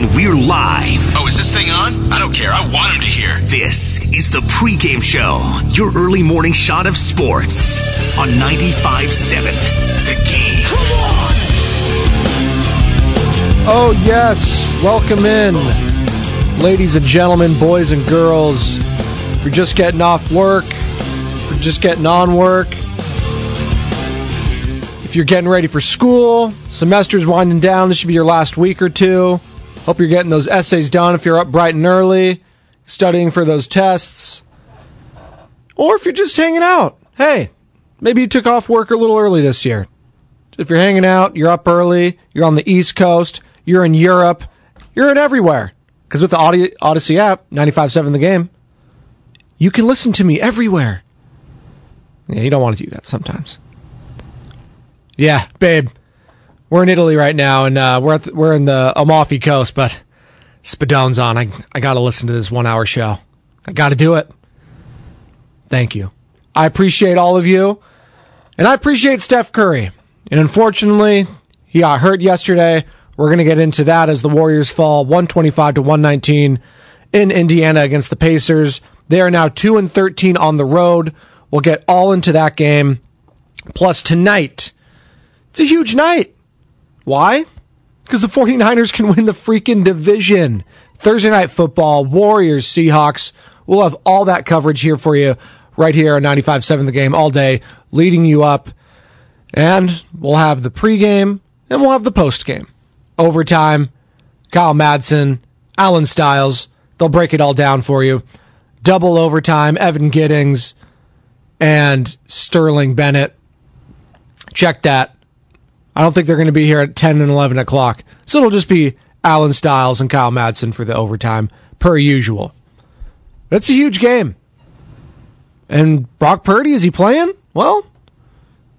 and we're live. Oh, is this thing on? I don't care. I want him to hear. This is the pregame show, your early morning shot of sports on 95.7 The Game. Come on! Oh, yes. Welcome in, ladies and gentlemen, boys and girls. If you're just getting off work, if you're just getting on work, if you're getting ready for school, semester's winding down, this should be your last week or two. Hope you're getting those essays done if you're up bright and early, studying for those tests. Or if you're just hanging out. Hey, maybe you took off work a little early this year. If you're hanging out, you're up early, you're on the East Coast, you're in Europe, you're in everywhere. Because with the Audi- Audacy app, 95.7 the game, you can listen to me everywhere. Yeah, you don't want to do that sometimes. Yeah, babe, we're in Italy right now, and uh, we're the, we're in the Amalfi Coast, but Spadoni's on. I I got to listen to this one hour show. I got to do it. Thank you. I appreciate all of you, and I appreciate Steph Curry. And unfortunately, he got hurt yesterday. We're going to get into that as the Warriors fall 125 to 119 in Indiana against the Pacers. They are now 2 and 13 on the road. We'll get all into that game. Plus tonight, it's a huge night. Why? Because the 49ers can win the freaking division. Thursday night football, Warriors, Seahawks. We'll have all that coverage here for you right here on 95.7 The Game all day, leading you up. And we'll have the pregame and we'll have the postgame. Overtime, Kyle Madsen, Alan Stiles. They'll break it all down for you. Double overtime, Evan Giddings and Sterling Bennett. Check that. I don't think they're going to be here at 10 and 11 o'clock. So it'll just be Alan Stiles and Kyle Madsen for the overtime, per usual. It's a huge game. And Brock Purdy, is he playing? Well,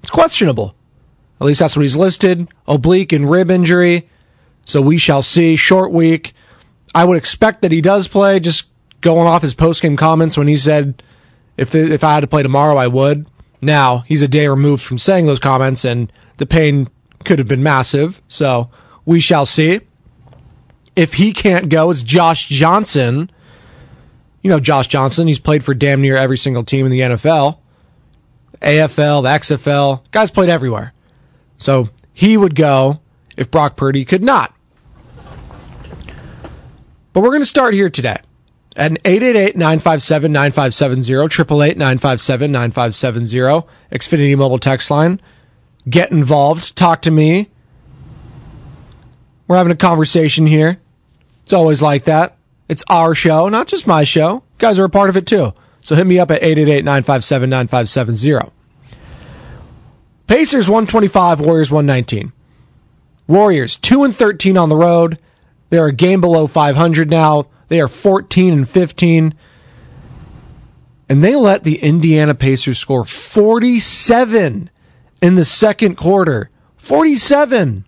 it's questionable. At least that's what he's listed. Oblique and rib injury. So we shall see. Short week. I would expect that he does play, just going off his post-game comments when he said, if, the, if I had to play tomorrow, I would. Now, he's a day removed from saying those comments, and the pain could have been massive. So we shall see. If he can't go, it's Josh Johnson. You know Josh Johnson. He's played for damn near every single team in the NFL, AFL, the XFL. Guy's played everywhere. So he would go if Brock Purdy could not. But we're going to start here today at 888-957-9570, 888-957-9570, Xfinity mobile text line. Get involved. Talk to me. We're having a conversation here. It's always like that. It's our show, not just my show. You guys are a part of it too. So hit me up at 888-957-9570. Pacers 125, Warriors 119. Warriors 2 and 13 on the road. They're a game below 500 now. They are 14 and 15. And they let the Indiana Pacers score 47 in the second quarter. 47.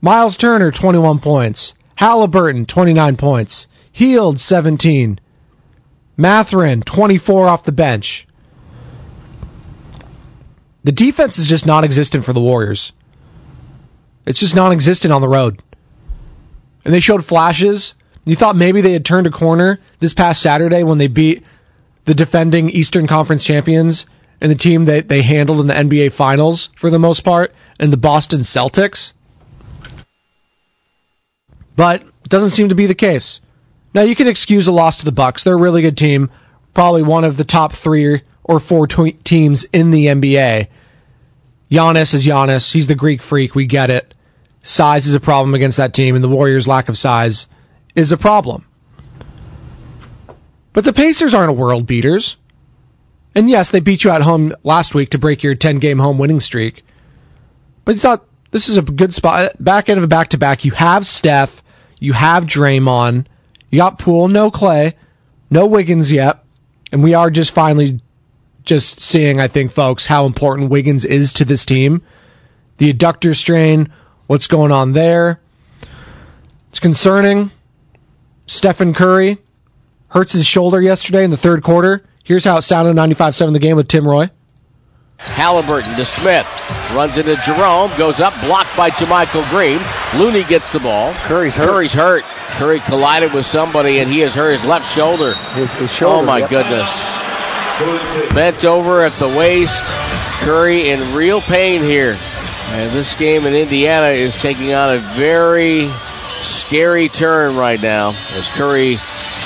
Miles Turner 21 points. Halliburton 29 points. Hield 17. Mathurin 24 off the bench. The defense is just non existent for the Warriors. It's just non existent on the road. and they showed flashes. You thought maybe they had turned a corner this past Saturday when they beat the defending Eastern Conference champions and the team that they handled in the NBA Finals for the most part, and the Boston Celtics. But it doesn't seem to be the case. Now you can excuse a loss to the Bucks. They're a really good team, probably one of the top three or four teams in the NBA. Giannis is Giannis. He's the Greek freak. We get it. Size is a problem against that team, and the Warriors' lack of size is a problem. But the Pacers aren't world beaters. And yes, they beat you at home last week to break your 10 game home winning streak. But you thought this is a good spot. Back end of a back to back. You have Steph. You have Draymond. You got Poole, no Klay, no Wiggins yet. And we are just finally just seeing, I think, folks, how important Wiggins is to this team. The adductor strain, what's going on there. It's concerning. Stephen Curry hurts his shoulder yesterday in the third quarter. Here's how it sounded 95-7 the game with Tim Roye. Halliburton to Smith. Runs into Jerome. Goes up. Blocked by JaMychal Green. Looney gets the ball. Curry's hurt. Curry's hurt. Curry collided with somebody and he has hurt his left shoulder. His, his shoulder. Oh, my yep. goodness. Bent over at the waist. Curry in real pain here. And this game in Indiana is taking on a very scary turn right now as Curry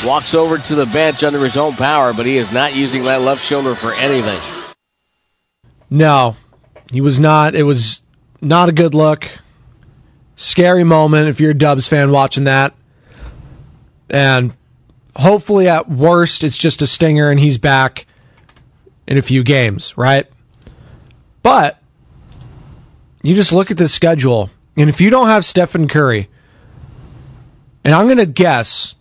walks over to the bench under his own power, but he is not using that left shoulder for anything. No, he was not. It was not a good look. Scary moment if you're a Dubs fan watching that. And hopefully, at worst, it's just a stinger and he's back in a few games, right? But you just look at the schedule, and if you don't have Stephen Curry, and I'm going to guess,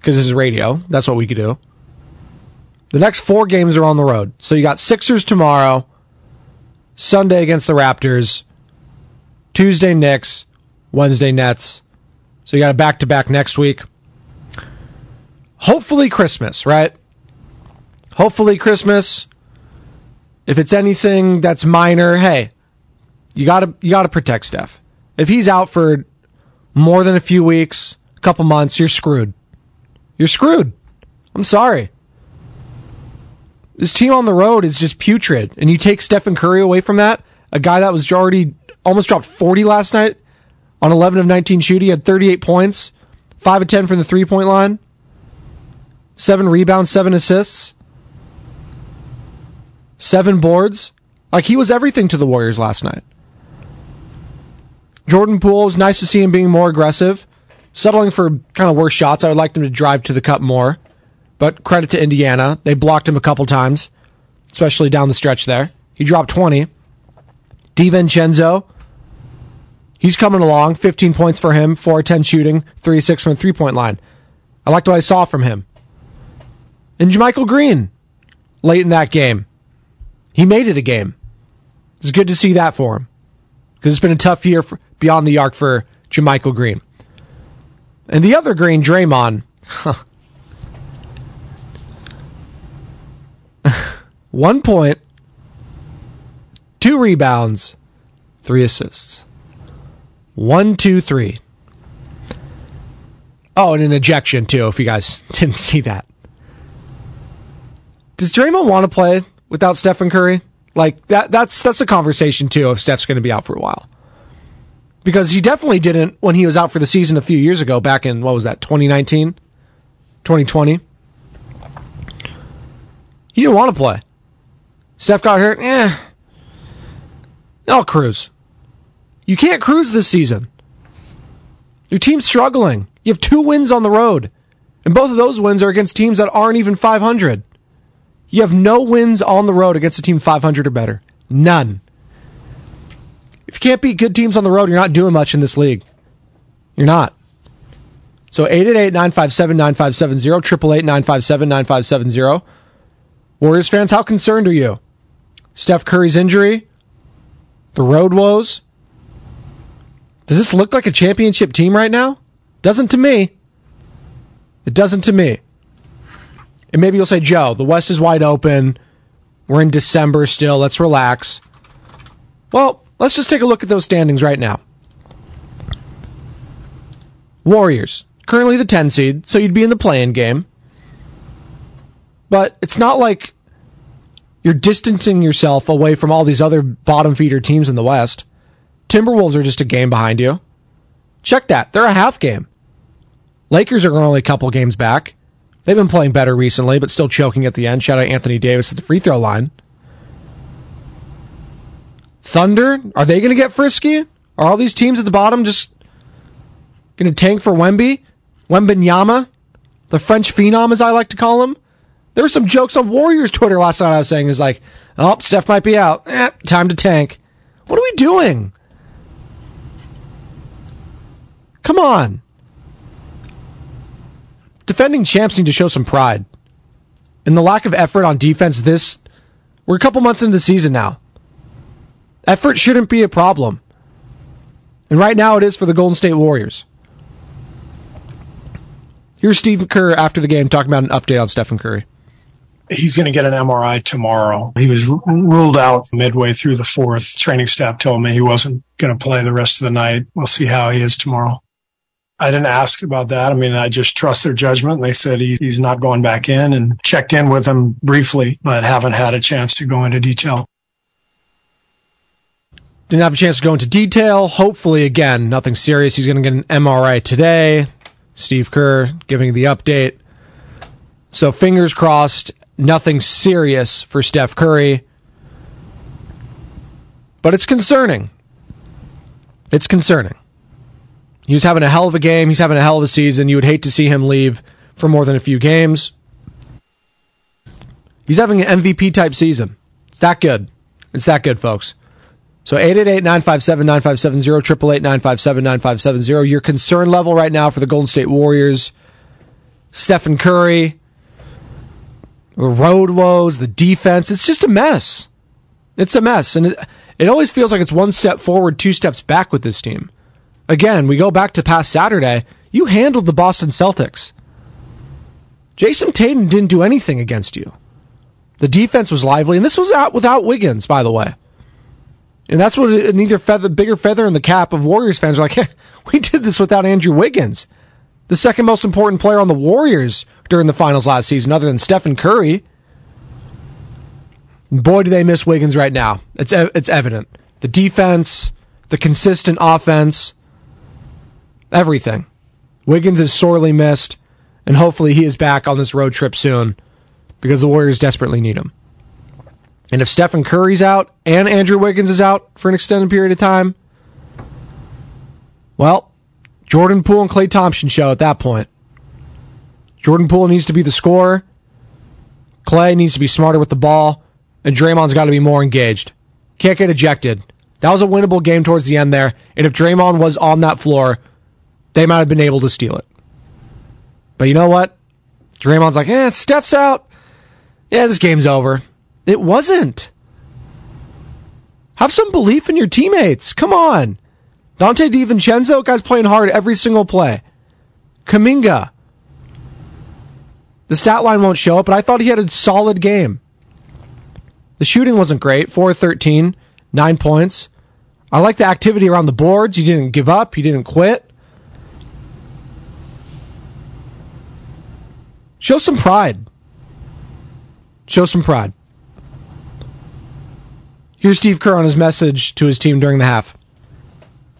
because this is radio, that's what we could do. The next four games are on the road. So you got Sixers tomorrow, Sunday against the Raptors, Tuesday Knicks, Wednesday Nets. So you got a back to back next week. Hopefully Christmas, right? Hopefully Christmas. If it's anything that's minor, hey, you gotta you gotta protect Steph. If he's out for more than a few weeks, a couple months, you're screwed. You're screwed. I'm sorry. This team on the road is just putrid, and you take Stephen Curry away from that, a guy that was already almost dropped 40 last night on 11 of 19 shooting, had 38 points, 5 of 10 from the three point line, 7 rebounds, 7 assists, 7 boards. Like he was everything to the Warriors last night. Jordan Poole was nice to see him being more aggressive, settling for kind of worse shots. I would like him to drive to the cup more. But credit to Indiana. They blocked him a couple times, especially down the stretch there. He dropped 20. DiVincenzo, he's coming along. 15 points for him, 4 10 shooting, 3 6 from the three point line. I liked what I saw from him. And JaMychal Green, late in that game, he made it a game. It's good to see that for him because it's been a tough year beyond the arc for JaMychal Green. And the other Green, Draymond, one point, two rebounds, three assists. One, two, three. Oh, and an ejection too, if you guys didn't see that. Does Draymond want to play without Stephen Curry? Like that that's that's a conversation too if Steph's gonna be out for a while. Because he definitely didn't when he was out for the season a few years ago, back in what was that, 2019? 2020? He didn't want to play. Steph got hurt. yeah I'll cruise. You can't cruise this season. Your team's struggling. You have two wins on the road. And both of those wins are against teams that aren't even 500. You have no wins on the road against a team 500 or better. None. If you can't beat good teams on the road, you're not doing much in this league. You're not. So 888-957-9570, 888-957-9570. Warriors fans, how concerned are you? Steph Curry's injury? The road woes? Does this look like a championship team right now? Doesn't to me. It doesn't to me. And maybe you'll say, Joe, the West is wide open. We're in December still. Let's relax. Well, let's just take a look at those standings right now. Warriors, currently the 10 seed, so you'd be in the play-in game. But it's not like you're distancing yourself away from all these other bottom feeder teams in the West. Timberwolves are just a game behind you. Check that. They're a half game. Lakers are only a couple games back. They've been playing better recently, but still choking at the end. Shout out Anthony Davis at the free throw line. Thunder, are they going to get frisky? Are all these teams at the bottom just going to tank for Wemby? Wembanyama? The French phenom, as I like to call him? There were some jokes on Warriors Twitter last night I was saying is like, oh, Steph might be out. Eh, time to tank. What are we doing? Come on. Defending champs need to show some pride. And the lack of effort on defense this we're a couple months into the season now. Effort shouldn't be a problem. And right now it is for the Golden State Warriors. Here's Steve Kerr after the game talking about an update on Stephen Curry. He's going to get an MRI tomorrow. He was ruled out midway through the fourth. Training staff told me he wasn't going to play the rest of the night. We'll see how he is tomorrow. I didn't ask about that. I mean, I just trust their judgment. They said he, he's not going back in and checked in with him briefly, but haven't had a chance to go into detail. Didn't have a chance to go into detail. Hopefully, again, nothing serious. He's going to get an MRI today. Steve Kerr giving the update. So, fingers crossed, nothing serious for Steph Curry. But it's concerning. It's concerning. He was having a hell of a game. He's having a hell of a season. You would hate to see him leave for more than a few games. He's having an MVP type season. It's that good. It's that good, folks. So 888-957-9570, 888-957-9570. Your concern level right now for the Golden State Warriors, Stephen Curry, the road woes, the defense. It's just a mess. It's a mess. And it, it always feels like it's one step forward, two steps back with this team. Again, we go back to past Saturday. You handled the Boston Celtics. Jayson Tatum didn't do anything against you. The defense was lively, and this was out without Wiggins, by the way. And that's what neither feather, bigger feather in the cap of Warriors fans are like. Hey, we did this without Andrew Wiggins, the second most important player on the Warriors during the finals last season, other than Stephen Curry. Boy, do they miss Wiggins right now. It's it's evident. The defense, the consistent offense, everything. Wiggins is sorely missed, and hopefully he is back on this road trip soon because the Warriors desperately need him. And if Stephen Curry's out and Andrew Wiggins is out for an extended period of time, well, Jordan Poole and Klay Thompson show at that point. Jordan Poole needs to be the scorer. Klay needs to be smarter with the ball, and Draymond's got to be more engaged. Can't get ejected. That was a winnable game towards the end there, and if Draymond was on that floor, they might have been able to steal it. But you know what? Draymond's like, eh, Steph's out. Yeah, this game's over. It wasn't. Have some belief in your teammates. Come on. Donte DiVincenzo, guy's playing hard every single play. Kuminga. The stat line won't show up, but I thought he had a solid game. The shooting wasn't great. 4 13, 9 points. I like the activity around the boards. He didn't give up, he didn't quit. Show some pride. Show some pride. Here's Steve Kerr on his message to his team during the half.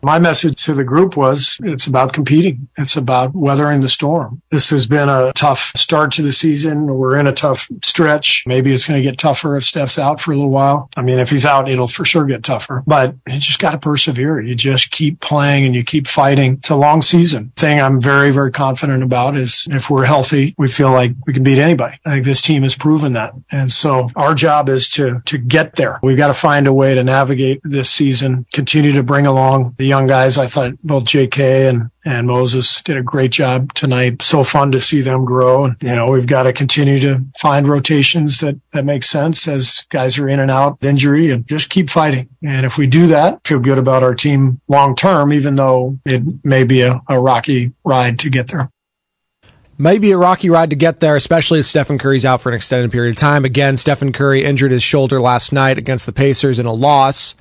My message to the group was it's about competing. It's about weathering the storm. This has been a tough start to the season. We're in a tough stretch. Maybe it's going to get tougher if Steph's out for a little while. I mean, if he's out, it'll for sure get tougher, but you just got to persevere. You just keep playing and you keep fighting. It's a long season. Thing I'm very, very confident about is if we're healthy, we feel like we can beat anybody. I think this team has proven that. And so our job is to, to get there. We've got to find a way to navigate this season, continue to bring along the young guys. I thought both J.K. and and Moses did a great job tonight. So fun to see them grow. And, you know, we've got to continue to find rotations that, that make sense as guys are in and out injury and just keep fighting. And if we do that, feel good about our team long term, even though it may be a, a rocky ride to get there. Maybe a rocky ride to get there, especially if Stephen Curry's out for an extended period of time. Again, Stephen Curry injured his shoulder last night against the Pacers in a loss,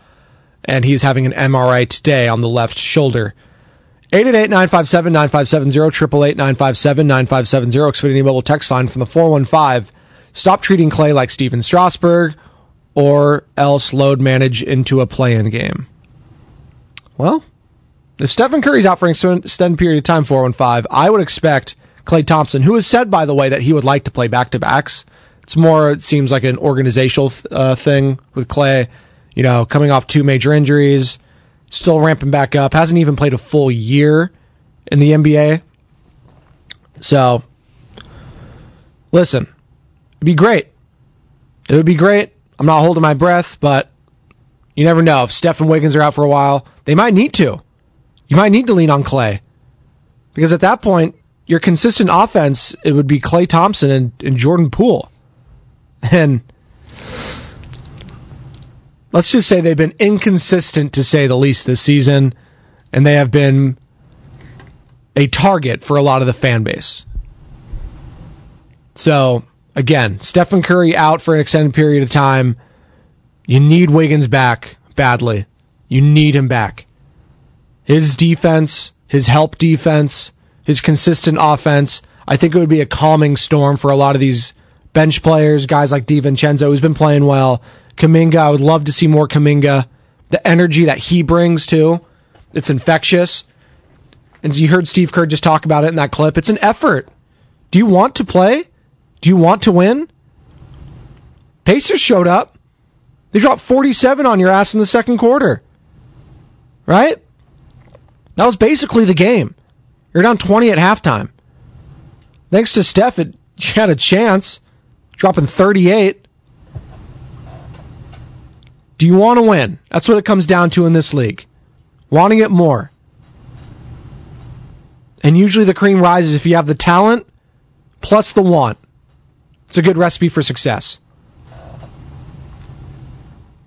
and he's having an MRI today on the left shoulder. 888-957-9570, 888-957-9570, Xfinity Mobile text line from the 415. Stop treating Klay like Stephen Strasburg or else load manage into a play-in game. Well, if Stephen Curry's out for an extended period of time, 415, I would expect Klay Thompson, who has said, by the way, that he would like to play back-to-backs. It's more, it seems like an organizational uh, thing with Klay, you know, coming off two major injuries – still ramping back up. Hasn't even played a full year in the NBA. So, listen, it'd be great. It would be great. I'm not holding my breath, but you never know. If Steph and Wiggins are out for a while, they might need to. You might need to lean on Klay. Because at that point, your consistent offense, it would be Klay Thompson and, and Jordan Poole. And let's just say they've been inconsistent to say the least this season, and they have been a target for a lot of the fan base. So, again, Stephen Curry out for an extended period of time. You need Wiggins back badly. You need him back. His defense, his help defense, his consistent offense, I think it would be a calming storm for a lot of these bench players, guys like DiVincenzo, who's been playing well, Kuminga, I would love to see more Kuminga. The energy that he brings too, it's infectious. And you heard Steve Kerr just talk about it in that clip. It's an effort. Do you want to play? Do you want to win? Pacers showed up. They dropped 47 on your ass in the second quarter. Right? That was basically the game. You're down 20 at halftime. Thanks to Steph, it, you had a chance, dropping 38. Do you want to win? That's what it comes down to in this league. Wanting it more. And usually the cream rises if you have the talent plus the want. It's a good recipe for success.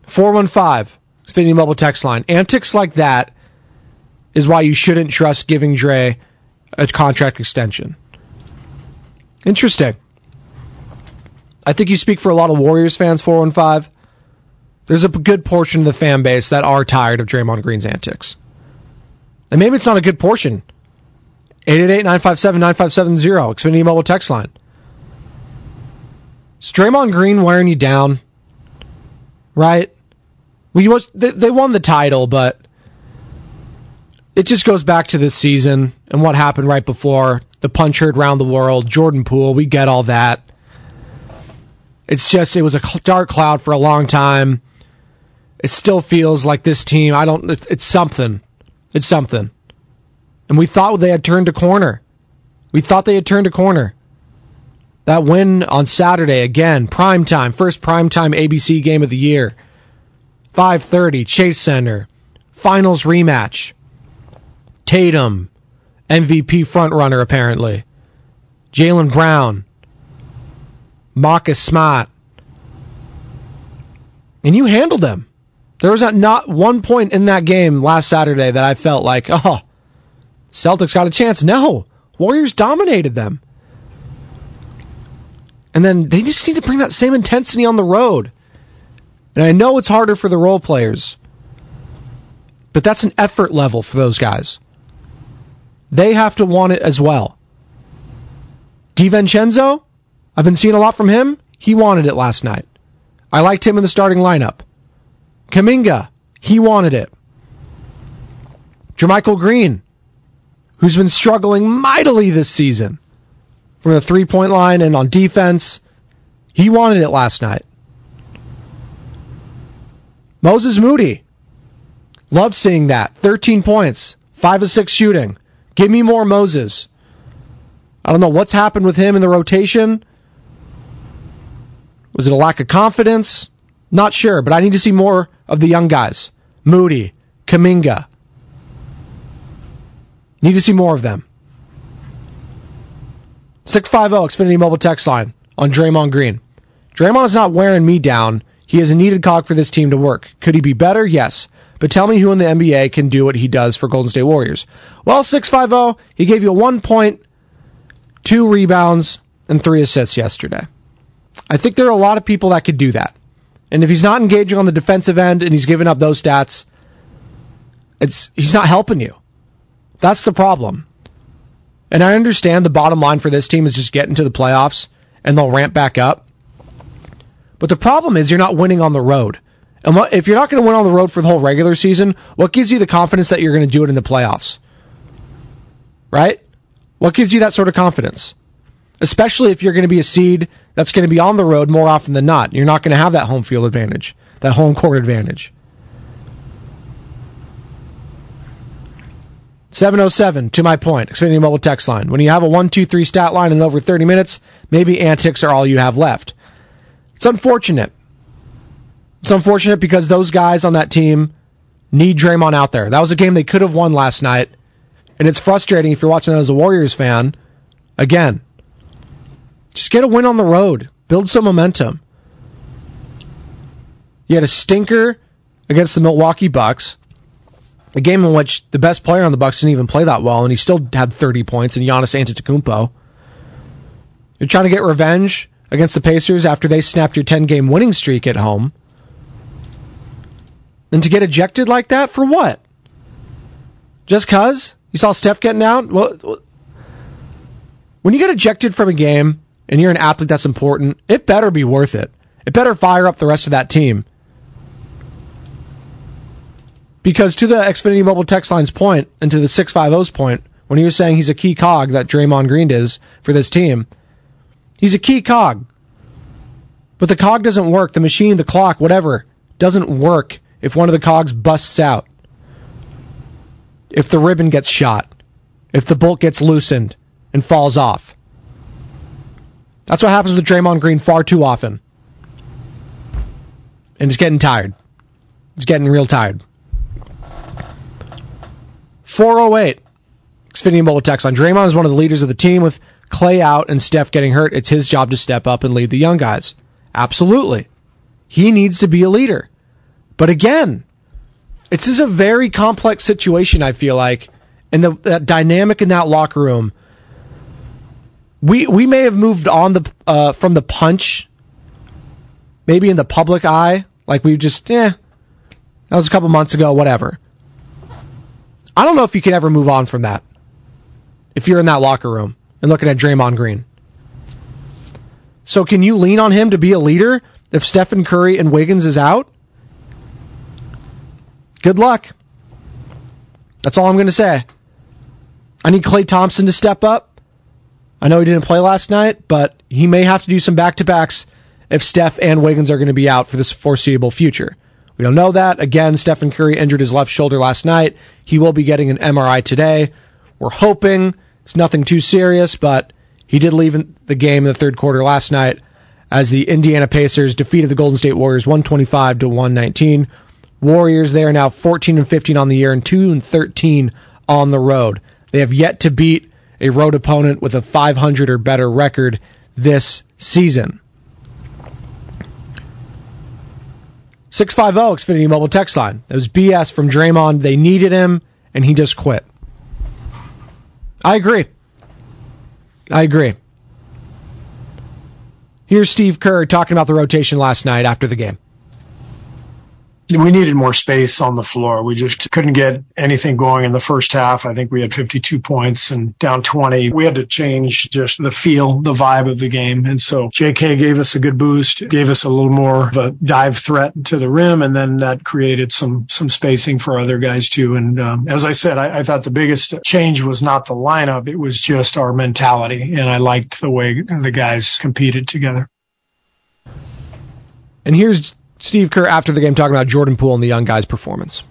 415, Xfinity Mobile text line. Antics like that is why you shouldn't trust giving Dre a contract extension. Interesting. I think you speak for a lot of Warriors fans, 415. There's a good portion of the fan base that are tired of Draymond Green's antics. And maybe it's not a good portion. 888-957-9570, Xfinity Mobile text line. Is Draymond Green wearing you down? Right? We was they, they won the title, but it just goes back to this season and what happened right before the punch heard round the world. Jordan Poole, we get all that. It's just it was a dark cloud for a long time it still feels like this team. I don't. It's something. It's something. And we thought they had turned a corner. We thought they had turned a corner. That win on Saturday again, prime time, first prime time ABC game of the year. 5:30 Chase Center. Finals rematch. Tatum, MVP frontrunner apparently. Jaylen Brown, Marcus Smart, and you handled them. There was not one point in that game last Saturday that I felt like, oh, Celtics got a chance. No, Warriors dominated them. And then they just need to bring that same intensity on the road. And I know it's harder for the role players, but that's an effort level for those guys. They have to want it as well. DiVincenzo, I've been seeing a lot from him. He wanted it last night. I liked him in the starting lineup. Kuminga, he wanted it. JaMychal Green, who's been struggling mightily this season from the three point line and on defense, he wanted it last night. Moses Moody, loved seeing that. 13 points, 5 of 6 shooting. Give me more Moses. I don't know what's happened with him in the rotation. Was it a lack of confidence? Not sure, but I need to see more of the young guys. Moody, Kuminga. Need to see more of them. 650 Xfinity Mobile text line on Draymond Green. Draymond is not wearing me down. He is a needed cog for this team to work. Could he be better? Yes. But tell me who in the NBA can do what he does for Golden State Warriors. Well, 650, he gave you a one point, two rebounds, and three assists yesterday. I think there are a lot of people that could do that. And if he's not engaging on the defensive end and he's giving up those stats, it's he's not helping you. That's the problem. And I understand the bottom line for this team is just get into the playoffs and they'll ramp back up. But the problem is you're not winning on the road. And if you're not going to win on the road for the whole regular season, what gives you the confidence that you're going to do it in the playoffs? Right? What gives you that sort of confidence? Especially if you're going to be a seed that's going to be on the road more often than not. You're not going to have that home field advantage, that home court advantage. 707, to my point, Xfinity Mobile text line. When you have a 1 2 3 stat line in over 30 minutes, maybe antics are all you have left. It's unfortunate. It's unfortunate because those guys on that team need Draymond out there. That was a game they could have won last night. And it's frustrating if you're watching that as a Warriors fan. Again, just get a win on the road, build some momentum. You had a stinker against the Milwaukee Bucks a game in which the best player on the Bucks didn't even play that well, and he still had 30 points, and Giannis Antetokounmpo. You're trying to get revenge against the Pacers after they snapped your 10 game winning streak at home. And to get ejected like that for what? Just cuz you saw Steph getting out? Well, when you get ejected from a game and you're an athlete that's important, it better be worth it. It better fire up the rest of that team. Because to the Xfinity Mobile text line's point and to the 650's point, when he was saying he's a key cog that Draymond Green is for this team, he's a key cog. But the cog doesn't work. The machine, the clock, whatever, doesn't work if one of the cogs busts out. If the ribbon gets shot. If the bolt gets loosened and falls off. That's what happens with Draymond Green far too often. And he's getting tired. He's getting real tired. 408. Xfinity Mobile text on Draymond is one of the leaders of the team with Klay out and Steph getting hurt. It's his job to step up and lead the young guys. Absolutely. He needs to be a leader. But again, this is a very complex situation, I feel like. And the, the dynamic in that locker room. We we may have moved on the uh, from the punch, maybe in the public eye, like we just yeah, that was a couple months ago, whatever. I don't know if you can ever move on from that. If you're in that locker room and looking at Draymond Green. So can you lean on him to be a leader if Stephen Curry and Wiggins is out? Good luck. That's all I'm going to say. I need Klay Thompson to step up. I know he didn't play last night, but he may have to do some back to backs if Steph and Wiggins are going to be out for this foreseeable future. We don't know that. Again, Stephen Curry injured his left shoulder last night. He will be getting an MRI today. We're hoping it's nothing too serious, but he did leave the game in the third quarter last night as the Indiana Pacers defeated the Golden State Warriors 125 to 119. Warriors they are now 14 and 15 on the year and 2 and 13 on the road. They have yet to beat a road opponent with a 500 or better record this season. 650 Xfinity Mobile text line. It was BS from Draymond. They needed him, and he just quit. I agree. I agree. Here's Steve Kerr talking about the rotation last night after the game we needed more space on the floor. We just couldn't get anything going in the first half. I think we had 52 points and down 20. We had to change just the feel, the vibe of the game. And so JK gave us a good boost, gave us a little more of a dive threat to the rim. And then that created some, some spacing for other guys too. And um, as I said, I, I thought the biggest change was not the lineup. It was just our mentality. And I liked the way the guys competed together. And here's Steve Kerr after the game talking about Jordan Poole and the young guy's performance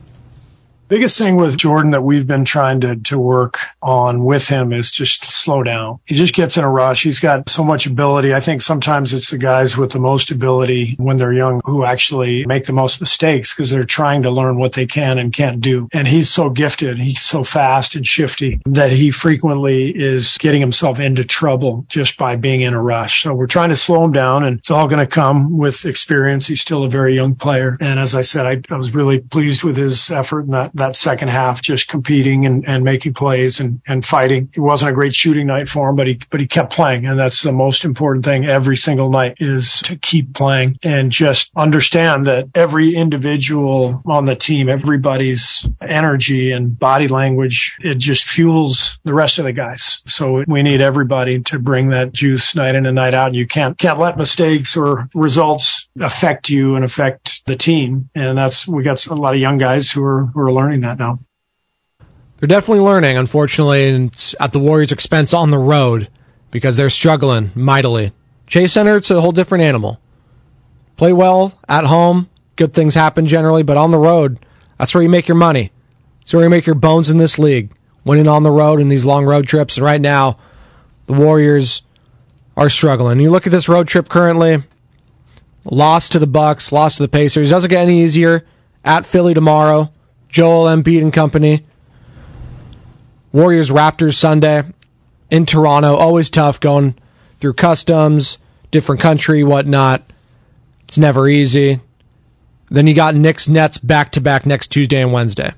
biggest thing with Jordan that we've been trying to, to work on with him is just slow down. He just gets in a rush. He's got so much ability. I think sometimes it's the guys with the most ability when they're young who actually make the most mistakes because they're trying to learn what they can and can't do. And he's so gifted. He's so fast and shifty that he frequently is getting himself into trouble just by being in a rush. So we're trying to slow him down and it's all going to come with experience. He's still a very young player. And as I said, I, I was really pleased with his effort in that that second half, just competing and, and making plays and, and fighting. It wasn't a great shooting night for him, but he, but he kept playing. And that's the most important thing every single night is to keep playing and just understand that every individual on the team, everybody's energy and body language, it just fuels the rest of the guys. So we need everybody to bring that juice night in and night out. You can't, can't let mistakes or results affect you and affect the team. And that's, we got a lot of young guys who are, who are learning that now. They're definitely learning, unfortunately, and at the Warriors' expense on the road because they're struggling mightily. Chase Center, it's a whole different animal. Play well at home, good things happen generally, but on the road, that's where you make your money. That's where you make your bones in this league, winning on the road in these long road trips. And right now, the Warriors are struggling. You look at this road trip currently, lost to the Bucks, lost to the Pacers. Doesn't get any easier. At Philly tomorrow, Joel Embiid and company. Warriors Raptors Sunday in Toronto. Always tough going through customs, different country, whatnot. It's never easy. Then you got Knicks Nets back to back next Tuesday and Wednesday.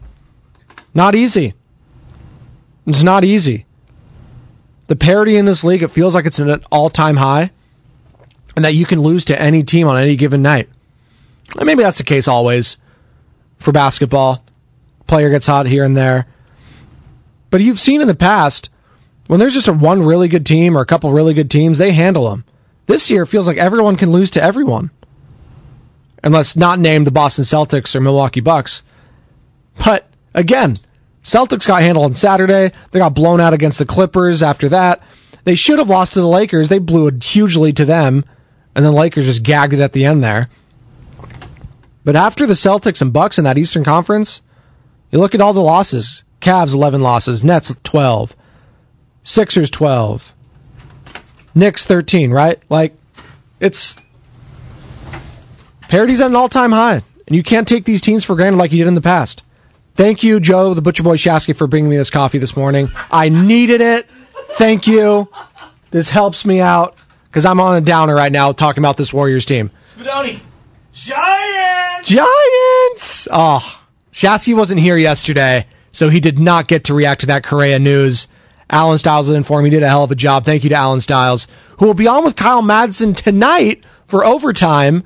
Not easy. It's not easy. The parity in this league, it feels like it's at an all time high, and that you can lose to any team on any given night. And maybe that's the case always for basketball. Player gets hot here and there. But you've seen in the past, when there's just a one really good team or a couple really good teams, they handle them. This year, it feels like everyone can lose to everyone. Unless not named the Boston Celtics or Milwaukee Bucks. But again, Celtics got handled on Saturday. They got blown out against the Clippers after that. They should have lost to the Lakers. They blew a huge lead to them. And then Lakers just gagged it at the end there. But after the Celtics and Bucks in that Eastern Conference, you look at all the losses. Cavs 11 losses, Nets 12, Sixers 12, Knicks 13, right? Like it's parity's at an all-time high, and you can't take these teams for granted like you did in the past. Thank you, Joe, the Butcher Boy Shasky, for bringing me this coffee this morning. I needed it. Thank you. This helps me out because I'm on a downer right now talking about this Warriors team. Spadoni, Giants! Giants! Oh, Shasky wasn't here yesterday, so he did not get to react to that Correa news. Alan Stiles did inform he did a hell of a job. Thank you to Alan Stiles, who will be on with Kyle Madsen tonight for overtime.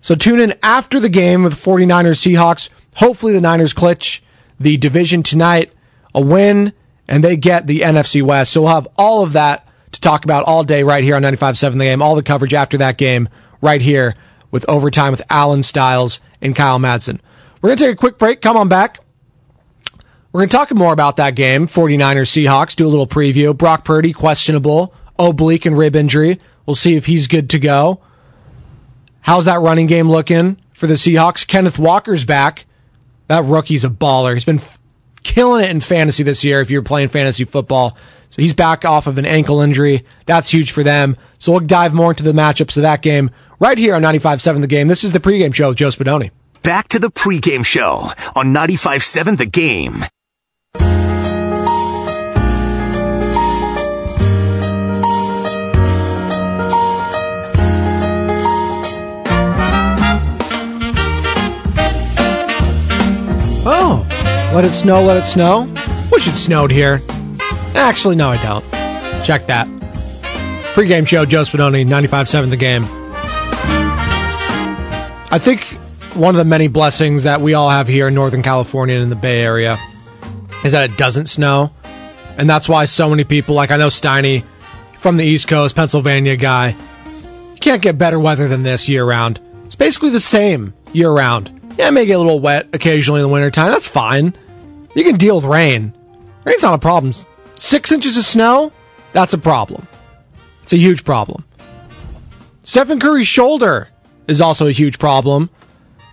So tune in after the game with 49ers Seahawks. Hopefully the Niners clutch the division tonight, a win, and they get the NFC West. So we'll have all of that to talk about all day right here on 95.7 The Game. All the coverage after that game right here with overtime with Alan Stiles and Kyle Madsen. We're going to take a quick break. Come on back. We're going to talk more about that game, 49ers Seahawks, do a little preview. Brock Purdy, questionable, oblique and rib injury. We'll see if he's good to go. How's that running game looking for the Seahawks? Kenneth Walker's back. That rookie's a baller. He's been killing it in fantasy this year if you're playing fantasy football. So he's back off of an ankle injury. That's huge for them. So we'll dive more into the matchups of that game right here on 95.7 The Game. This is the pregame show with Joe Spadoni. Back to the pregame show on 95.7 The Game. Oh, let it snow, let it snow. Wish it snowed here. Actually, no, I don't. Check that. Pre-game show, Joe Spadoni, 95.7 The Game. I think one of the many blessings that we all have here in Northern California and in the Bay Area is that it doesn't snow. And that's why so many people, like I know Steiny from the East Coast, Pennsylvania guy, you can't get better weather than this year round. It's basically the same year round. Yeah, it may get a little wet occasionally in the wintertime. That's fine. You can deal with rain. Rain's not a problem. Six inches of snow? That's a problem. It's a huge problem. Stephen Curry's shoulder is also a huge problem.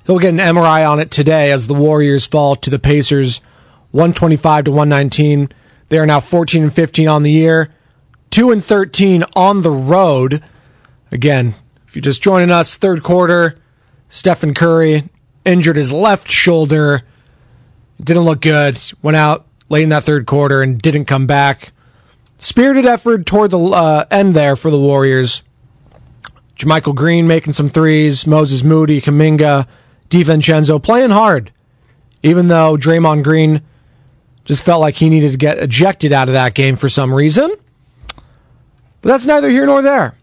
He'll get an MRI on it today as the Warriors fall to the Pacers 125 to 119. They are now 14 and 15 on the year, 2 and 13 on the road. Again, if you're just joining us, third quarter, Stephen Curry injured his left shoulder. Didn't look good. Went out late in that third quarter and didn't come back. Spirited effort toward the uh, end there for the Warriors. JaMychal Green making some threes. Moses Moody, Kuminga, DiVincenzo playing hard even though Draymond Green just felt like he needed to get ejected out of that game for some reason. But that's neither here nor there.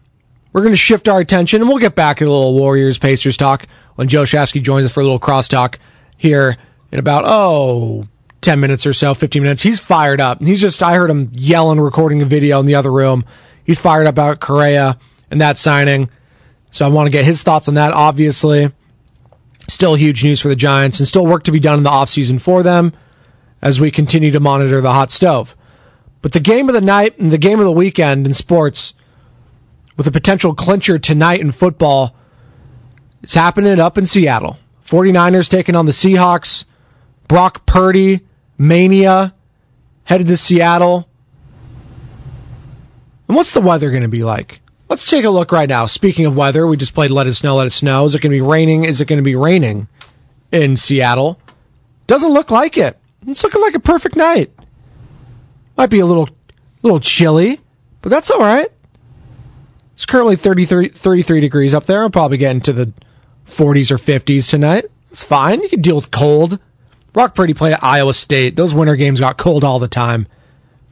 We're going to shift our attention, and we'll get back to a little Warriors Pacers talk when Joe Shasky joins us for a little crosstalk here in about, oh, 10 minutes or so, 15 minutes. He's fired up. He's just, I heard him yelling, recording a video in the other room. He's fired up about Correa and that signing. So I want to get his thoughts on that, obviously. Still huge news for the Giants and still work to be done in the offseason for them as we continue to monitor the hot stove. But the game of the night and the game of the weekend in sports, with a potential clincher tonight in football, is happening up in Seattle. 49ers taking on the Seahawks. Brock Purdy, Mania, headed to Seattle. And what's the weather going to be like? Let's take a look right now. Speaking of weather, we just played Let It Snow, Let It Snow. Is it going to be raining? Is it going to be raining in Seattle? Doesn't look like it. It's looking like a perfect night. Might be a little, little chilly, but that's all right. It's currently 33, 33 degrees up there. I'll probably get into the 40s or 50s tonight. It's fine. You can deal with cold. Brock Purdy played at Iowa State. Those winter games got cold all the time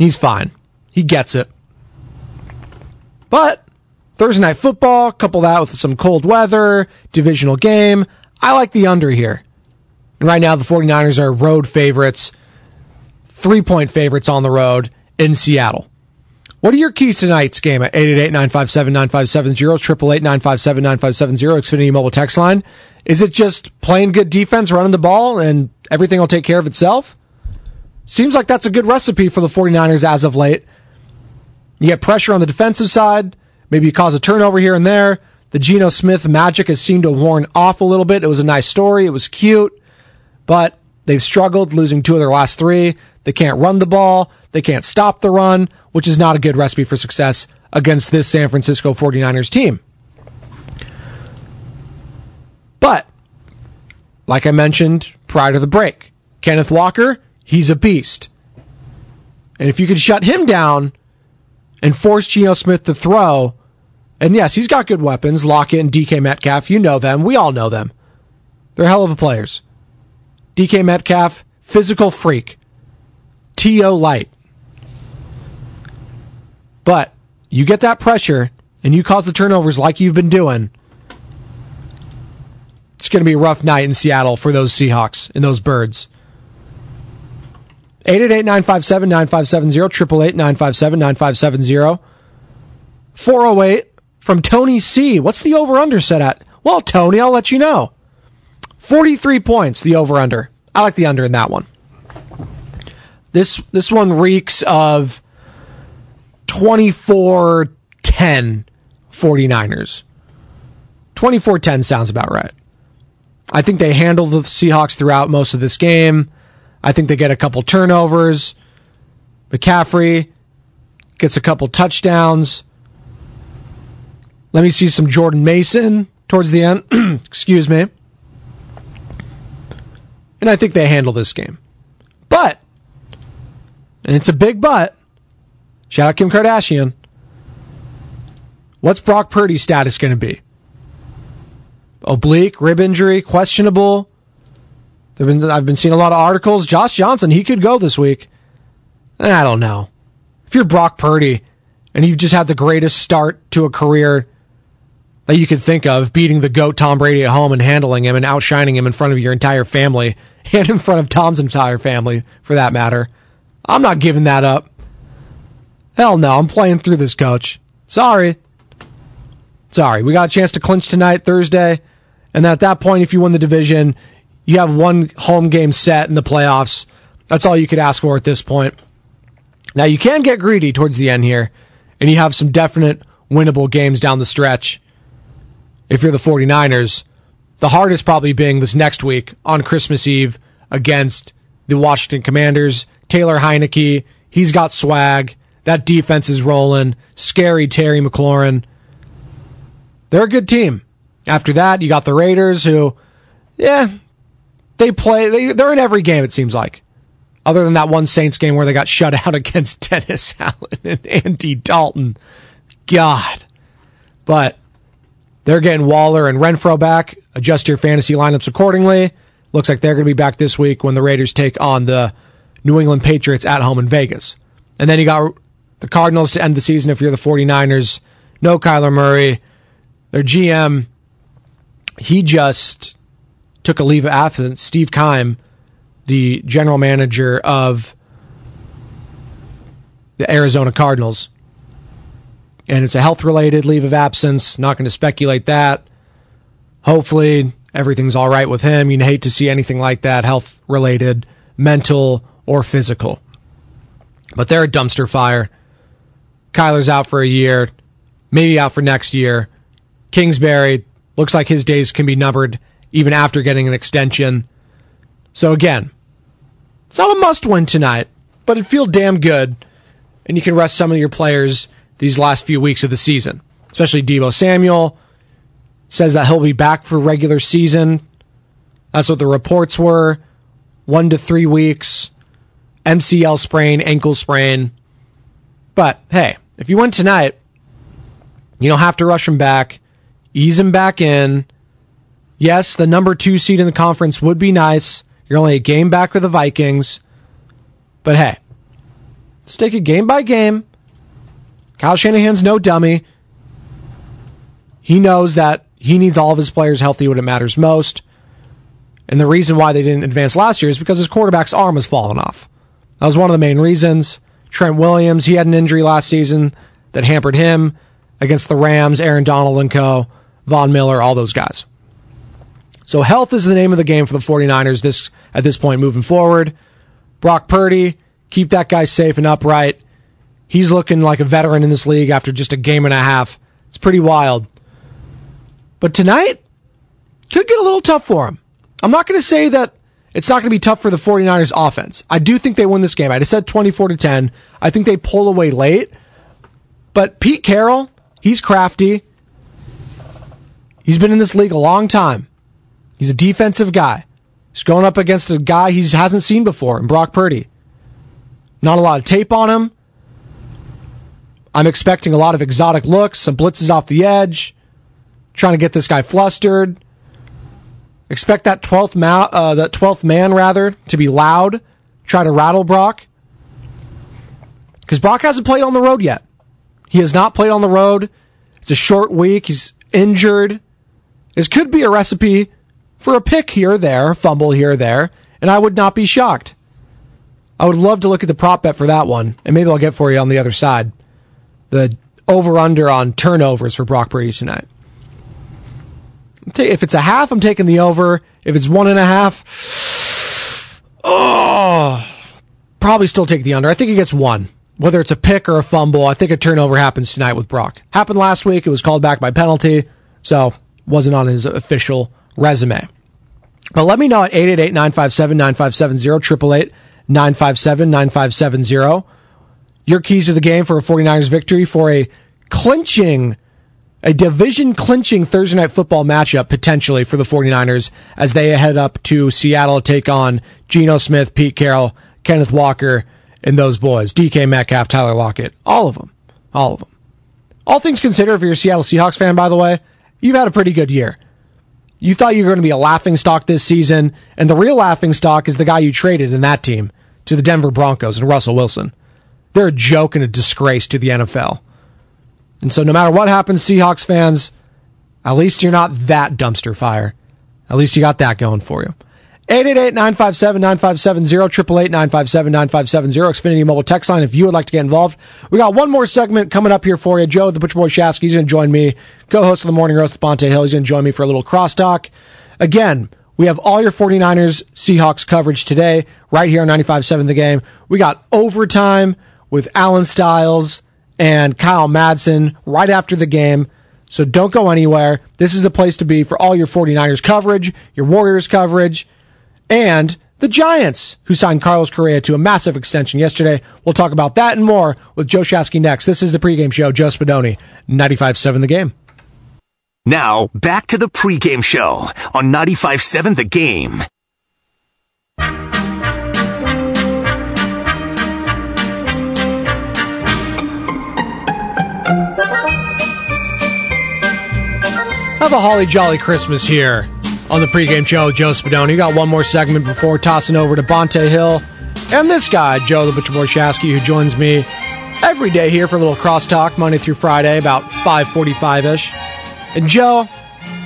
He's fine. He gets it. But Thursday night football, couple that with some cold weather, divisional game. I like the under here. And right now, the 49ers are road favorites, three point favorites on the road in Seattle. What are your keys tonight's game at 888-957-9570, 888-957-9570, Xfinity mobile text line? Is it just playing good defense, running the ball, and everything will take care of itself? Seems like that's a good recipe for the 49ers as of late. You get pressure on the defensive side, maybe you cause a turnover here and there. The Geno Smith magic has seemed to worn off a little bit. It was a nice story, it was cute, but they've struggled losing two of their last three. They can't run the ball. They can't stop the run, which is not a good recipe for success against this San Francisco 49ers team. But, like I mentioned prior to the break, Kenneth Walker, he's a beast. And if you can shut him down and force Geno Smith to throw, and yes, he's got good weapons, Lockett and DK Metcalf, you know them, we all know them. They're hell of a players. DK Metcalf, physical freak. T.O. light. But you get that pressure and you cause the turnovers like you've been doing. It's going to be a rough night in Seattle for those Seahawks and those birds. 888-957-9570, 888-957-9570. 408 from Tony C. What's the over-under set at? Well, Tony, I'll let you know. 43 points, the over-under. I like the under in that one. This this one reeks of 24-10 49ers. 24-10 sounds about right. I think they handled the Seahawks throughout most of this game. I think they get a couple turnovers. McCaffrey gets a couple touchdowns. Let me see some Jordan Mason towards the end. Excuse me. And I think they handle this game. But, and it's a big but, shout out Kim Kardashian. What's Brock Purdy's status going to be? Oblique, rib injury, questionable. Been, I've been seeing a lot of articles. Josh Johnson, he could go this week. Eh, I don't know. If you're Brock Purdy and you've just had the greatest start to a career that you could think of, beating the GOAT Tom Brady at home and handling him and outshining him in front of your entire family and in front of Tom's entire family, for that matter, I'm not giving that up. Hell no, I'm playing through this, coach. Sorry. Sorry. We got a chance to clinch tonight, Thursday. And at that point, if you win the division, you have one home game set in the playoffs. That's all you could ask for at this point. Now, you can get greedy towards the end here, and you have some definite winnable games down the stretch. If you're the 49ers, the hardest probably being this next week on Christmas Eve against the Washington Commanders. Taylor Heinicke, he's got swag. That defense is rolling. Scary Terry McLaurin. They're a good team. After that, you got the Raiders, who, yeah, they play. They they're in every game. It seems like, other than that one Saints game where they got shut out against Dennis Allen and Andy Dalton. God, but they're getting Waller and Renfrow back. Adjust your fantasy lineups accordingly. Looks like they're going to be back this week when the Raiders take on the New England Patriots at home in Vegas. And then you got the Cardinals to end the season if you're the 49ers. No Kyler Murray. Their GM, he just took a leave of absence. Steve Keim, the general manager of the Arizona Cardinals. And it's a health related leave of absence. Not going to speculate that. Hopefully, everything's all right with him. You'd hate to see anything like that, health related, mental, or physical. But they're a dumpster fire. Kyler's out for a year, maybe out for next year. Kingsbury looks like his days can be numbered even after getting an extension. So again, it's not a must win tonight, but it feel damn good, and you can rest some of your players these last few weeks of the season, especially Deebo Samuel. Says that he'll be back for regular season. That's what the reports were. One to three weeks. MCL sprain, ankle sprain. But hey, if you win tonight, you don't have to rush him back. Ease him back in. Yes, the number two seed in the conference would be nice. You're only a game back with the Vikings. But hey, let's take it game by game. Kyle Shanahan's no dummy. He knows that he needs all of his players healthy when it matters most. And the reason why they didn't advance last year is because his quarterback's arm has fallen off. That was one of the main reasons. Trent Williams, he had an injury last season that hampered him against the Rams, Aaron Donald and co, Von Miller, all those guys. So health is the name of the game for the 49ers this at this point moving forward. Brock Purdy, keep that guy safe and upright. He's looking like a veteran in this league after just a game and a half. It's pretty wild. But tonight could get a little tough for him. I'm not going to say that it's not going to be tough for the 49ers offense. I do think they win this game. I just said 24 to 10. I think they pull away late. But Pete Carroll, he's crafty. He's been in this league a long time. He's a defensive guy. He's going up against a guy he hasn't seen before in Brock Purdy. Not a lot of tape on him. I'm expecting a lot of exotic looks, some blitzes off the edge, trying to get this guy flustered. Expect that twelfth ma- uh, that twelfth man rather to be loud, try to rattle Brock, because Brock hasn't played on the road yet. He has not played on the road. It's a short week. He's injured. This could be a recipe for a pick here or there, fumble here or there, and I would not be shocked. I would love to look at the prop bet for that one, and maybe I'll get for you on the other side. The over under on turnovers for Brock Purdy tonight. If it's a half, I'm taking the over. If it's one and a half, oh, probably still take the under. I think he gets one. Whether it's a pick or a fumble, I think a turnover happens tonight with Brock. Happened last week. It was called back by penalty, so wasn't on his official resume. But let me know at 888 957 9570, 888 957 9570. Your keys to the game for a 49ers victory for a clinching, a division clinching Thursday night football matchup potentially for the 49ers as they head up to Seattle to take on Geno Smith, Pete Carroll, Kenneth Walker, and those boys. DK Metcalf, Tyler Lockett. All of them. All of them. All things considered, if you're a Seattle Seahawks fan, by the way, you've had a pretty good year. You thought you were going to be a laughing stock this season, and the real laughing stock is the guy you traded in that team to the Denver Broncos and Russell Wilson. They're a joke and a disgrace to the NFL. And so no matter what happens, Seahawks fans, at least you're not that dumpster fire. At least you got that going for you. 888-957-9570, 888-957-9570, Xfinity Mobile text line if you would like to get involved. We got one more segment coming up here for you. Joe, the Butcher Boy Shasky, he's going to join me, co-host of the Morning Roast Bonta Hill. He's going to join me for a little crosstalk. Again, we have all your 49ers Seahawks coverage today, right here on 95.7 The Game. We got overtime with Alan Stiles and Kyle Madsen right after the game. So don't go anywhere. This is the place to be for all your 49ers coverage, your Warriors coverage, and the Giants, who signed Carlos Correa to a massive extension yesterday. We'll talk about that and more with Joe Shasky next. This is the pregame show. Joe Spadoni, 95.7 The Game. Now, back to the pregame show on 95.7 The Game. Have a holly jolly Christmas here on the pregame show. Joe Spadoni. You got one more segment before tossing over to Bonta Hill and this guy, Joe the Butcher Boy Shasky, who joins me every day here for a little crosstalk Monday through Friday, about 5:45 ish. And Joe,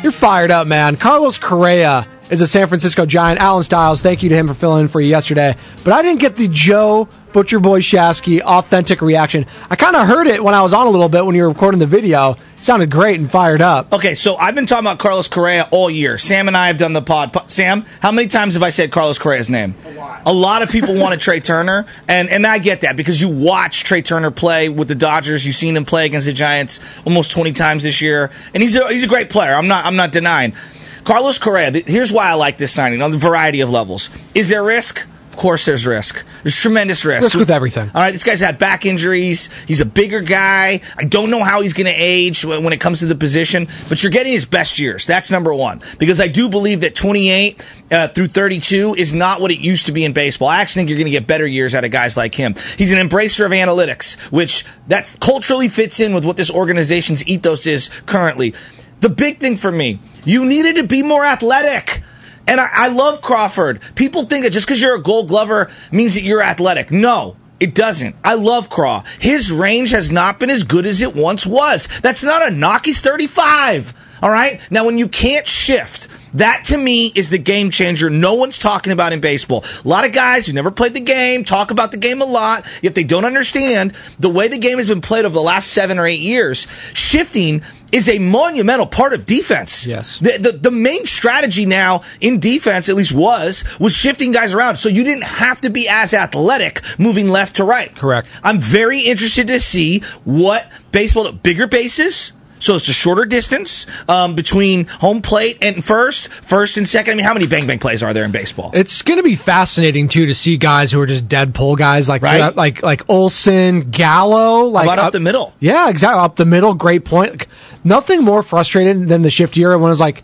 you're fired up, man. Carlos Correa is a San Francisco Giant. Alan Stiles, thank you to him for filling in for you yesterday. But I didn't get the Joe Butcher Boy Shasky authentic reaction. I kind of heard it when I was on a little bit when you were recording the video. It sounded great and fired up. Okay, so I've been talking about Carlos Correa all year. Sam and I have done the pod. Sam, how many times have I said Carlos Correa's name? A lot. A lot of people wanted Trea Turner, and, and I get that because you watch Trea Turner play with the Dodgers. You've seen him play against the Giants almost 20 times this year, and he's a, he's a great player. I'm not I'm not denying. Carlos Correa, here's why I like this signing on the variety of levels. Is there risk? Of course, there's risk. There's tremendous risk. Risk with everything. All right, this guy's had back injuries. He's a bigger guy. I don't know how he's going to age when it comes to the position, but you're getting his best years. That's number one. Because I do believe that 28 uh, through 32 is not what it used to be in baseball. I actually think you're going to get better years out of guys like him. He's an embracer of analytics, which that culturally fits in with what this organization's ethos is currently. The big thing for me, you needed to be more athletic. And I, I love Crawford. People think that just because you're a gold glover means that you're athletic. No. It doesn't. I love Craw. His range has not been as good as it once was. That's not a knock. He's 35. All right. Now, when you can't shift, that to me is the game changer no one's talking about in baseball. A lot of guys who never played the game talk about the game a lot, yet they don't understand the way the game has been played over the last seven or eight years. Shifting is a monumental part of defense. Yes. The, the, the, main strategy now in defense, at least was, was shifting guys around. So you didn't have to be as athletic moving left to right. Correct. I'm very interested to see what baseball, bigger bases, so it's a shorter distance um, between home plate and first, first and second. I mean, how many bang bang plays are there in baseball? It's going to be fascinating too to see guys who are just dead pull guys like right? like like Olson, Gallo, like up, up, the middle. Yeah, exactly up the middle. Great point. Nothing more frustrating than the shift era when it was like.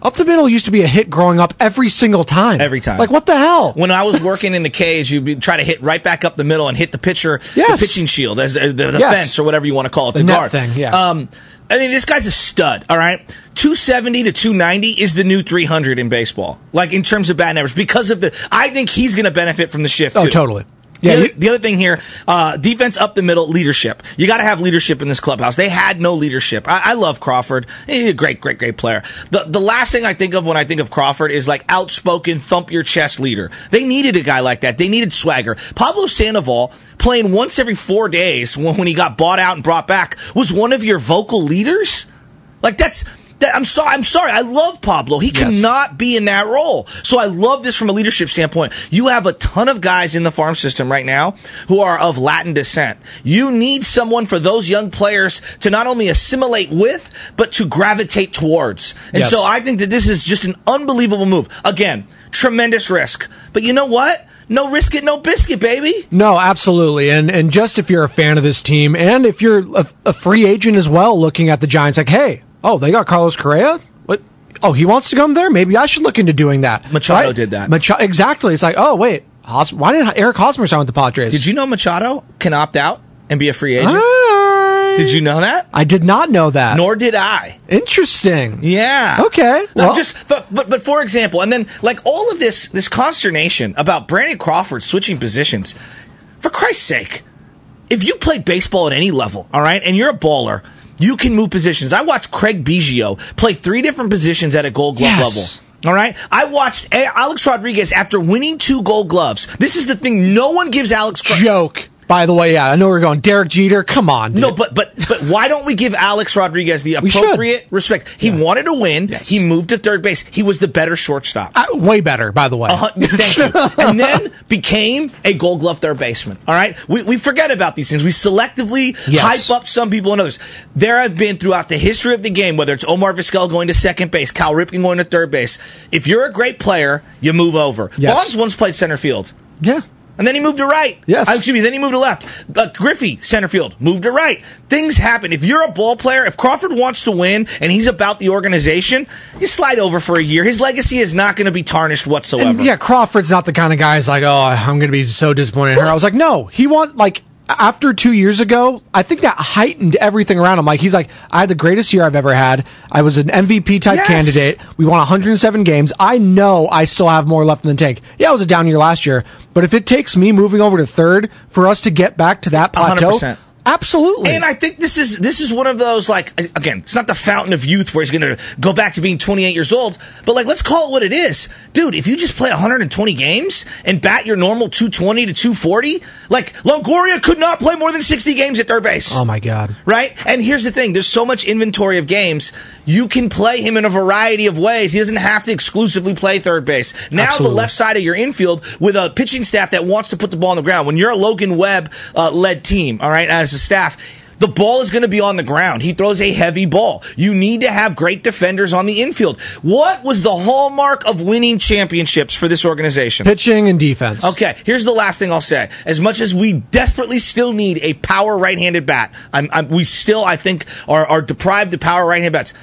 Up the middle used to be a hit growing up every single time. Every time. Like, what the hell? When I was working in the cage, you'd try to hit right back up the middle and hit the pitcher, yes. the pitching shield, as, as the, the yes. fence or whatever you want to call it, the, the guard. thing, yeah. Um, I mean, this guy's a stud, all right? 270 to 290 is the new 300 in baseball, like in terms of batting average, because of the. I think he's going to benefit from the shift. Oh, too. totally. Yeah. The, other, the other thing here, uh, defense up the middle, leadership. You got to have leadership in this clubhouse. They had no leadership. I, I, love Crawford. He's a great, great, great player. The the last thing I think of when I think of Crawford is like outspoken, thump your chest leader. They needed a guy like that. They needed swagger. Pablo Sandoval playing once every four days when, when he got bought out and brought back was one of your vocal leaders. Like that's I'm sorry. I'm sorry. I love Pablo. He yes. cannot be in that role. So I love this from a leadership standpoint. You have a ton of guys in the farm system right now who are of Latin descent. You need someone for those young players to not only assimilate with, but to gravitate towards. And yes. so I think that this is just an unbelievable move. Again, tremendous risk. But you know what? no risk it, no biscuit, baby. No, absolutely. And and just if you're a fan of this team, and if you're a, a, free agent as well, looking at the Giants, like, hey, Oh, they got Carlos Correa? What? Oh, he wants to come there? Maybe I should look into doing that. Machado right? did that. Machado, exactly. It's like, oh, wait. Hos- why didn't Eric Hosmer sign with the Padres? Did you know Machado can opt out and be a free agent? I... Did you know that? I did not know that. Nor did I. Interesting. Yeah. Okay. Well. just but, but but for example, and then like all of this this consternation about Brandon Crawford switching positions. For Christ's sake, if you played baseball at any level, all right, and you're a baller, you can move positions. I watched Craig Biggio play three different positions at a gold glove yes. level. All right. I watched Alex Rodriguez after winning two gold gloves. This is the thing. No one gives Alex joke. By the way, yeah, I know we're going Derek Jeter. Come on, dude. no, but but but why don't we give Alex Rodriguez the appropriate respect? He yeah. wanted to win. Yes. He moved to third base. He was the better shortstop. Uh, way better, by the way. Uh, thank you. and then became a Gold Glove third baseman. All right, we we forget about these things. We selectively yes. hype up some people and others. There have been throughout the history of the game, whether it's Omar Vizquel going to second base, Cal Ripken going to third base. If you're a great player, you move over. Yes. Bonds once played center field. Yeah. And then he moved to right. Yes. Uh, excuse me. Then he moved to left. Uh, Griffey, center field, moved to right. Things happen. If you're a ball player, if Crawford wants to win and he's about the organization, you slide over for a year. His legacy is not going to be tarnished whatsoever. And yeah, Crawford's not the kind of guy who's like, oh, I'm going to be so disappointed in her. I was like, no, he want like after two years ago, I think that heightened everything around him. Like he's like, I had the greatest year I've ever had. I was an MVP type yes. candidate. We won 107 games. I know I still have more left in the tank. Yeah, it was a down year last year, but if it takes me moving over to third for us to get back to that plateau, 100%. Absolutely. And I think this is this is one of those like again, it's not the fountain of youth where he's going to go back to being 28 years old, but like let's call it what it is. Dude, if you just play 120 games and bat your normal 220 to 240, like Longoria could not play more than 60 games at third base. Oh my god. Right? And here's the thing, there's so much inventory of games, you can play him in a variety of ways. He doesn't have to exclusively play third base. Now Absolutely. the left side of your infield with a pitching staff that wants to put the ball on the ground. When you're a Logan Webb uh, led team, all right, as staff. The ball is going to be on the ground. He throws a heavy ball. You need to have great defenders on the infield. What was the hallmark of winning championships for this organization? Pitching and defense. Okay, here's the last thing I'll say. As much as we desperately still need a power right-handed bat, I'm, I'm, we still, I think, are, are deprived of power right-handed bats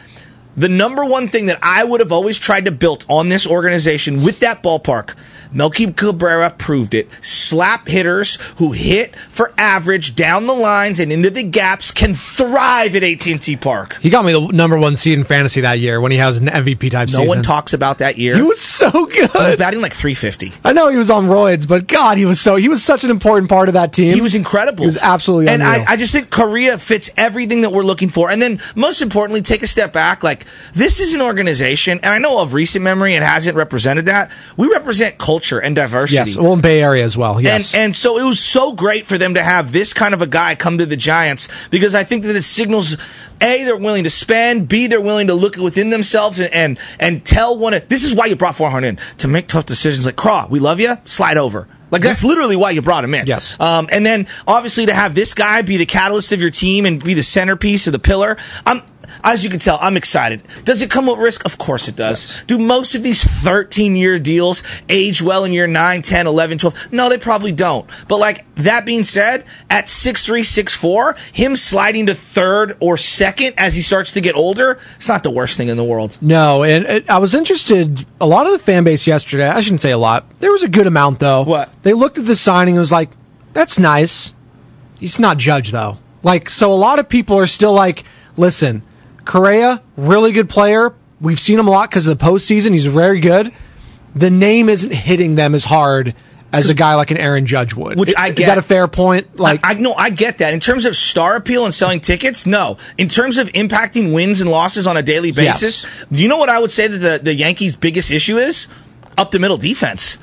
the number one thing that I would have always tried to build on this organization with that ballpark, Melky Cabrera proved it. Slap hitters who hit for average down the lines and into the gaps can thrive at AT&T Park. He got me the number one seed in fantasy that year when he has an MVP type no season. one talks about that year. He was so good. He was batting like 350. I know he was on roids, but God, he was so he was such an important part of that team. He was incredible. He was absolutely and I, I just think Correa fits everything that we're looking for. And then most importantly, take a step back. Like this is an organization, and I know of recent memory it hasn't represented that. We represent culture and diversity. Yes, well, in Bay Area as well. Yes, and and so it was so great for them to have this kind of a guy come to the Giants because I think that it signals a they're willing to spend, b they're willing to look within themselves and and, and tell one. Of, this is why you brought Farhan in to make tough decisions. Like Craw, we love you. Slide over. Like that's literally why you brought him in. Yes. Um, and then obviously to have this guy be the catalyst of your team and be the centerpiece of the pillar. I'm as you can tell, I'm excited. Does it come with risk? Of course it does. Yes. Do most of these 13 year deals age well in year 9, 10, 11, 12? No, they probably don't. But like that being said, at 6364, him sliding to third or second as he starts to get older, it's not the worst thing in the world. No, and it, I was interested, a lot of the fan base yesterday, I shouldn't say a lot, there was a good amount though. What? They looked at the signing and was like, that's nice. He's not judged though. Like, so a lot of people are still like, listen, Correa, really good player. We've seen him a lot because of the postseason. He's very good. The name isn't hitting them as hard as a guy like an Aaron Judge would. Which I get. Is that a fair point? Like I, no, I get that. In terms of star appeal and selling tickets, no. In terms of impacting wins and losses on a daily basis, Yes. you know what I would say that the, the Yankees' biggest issue is? Up the middle defense.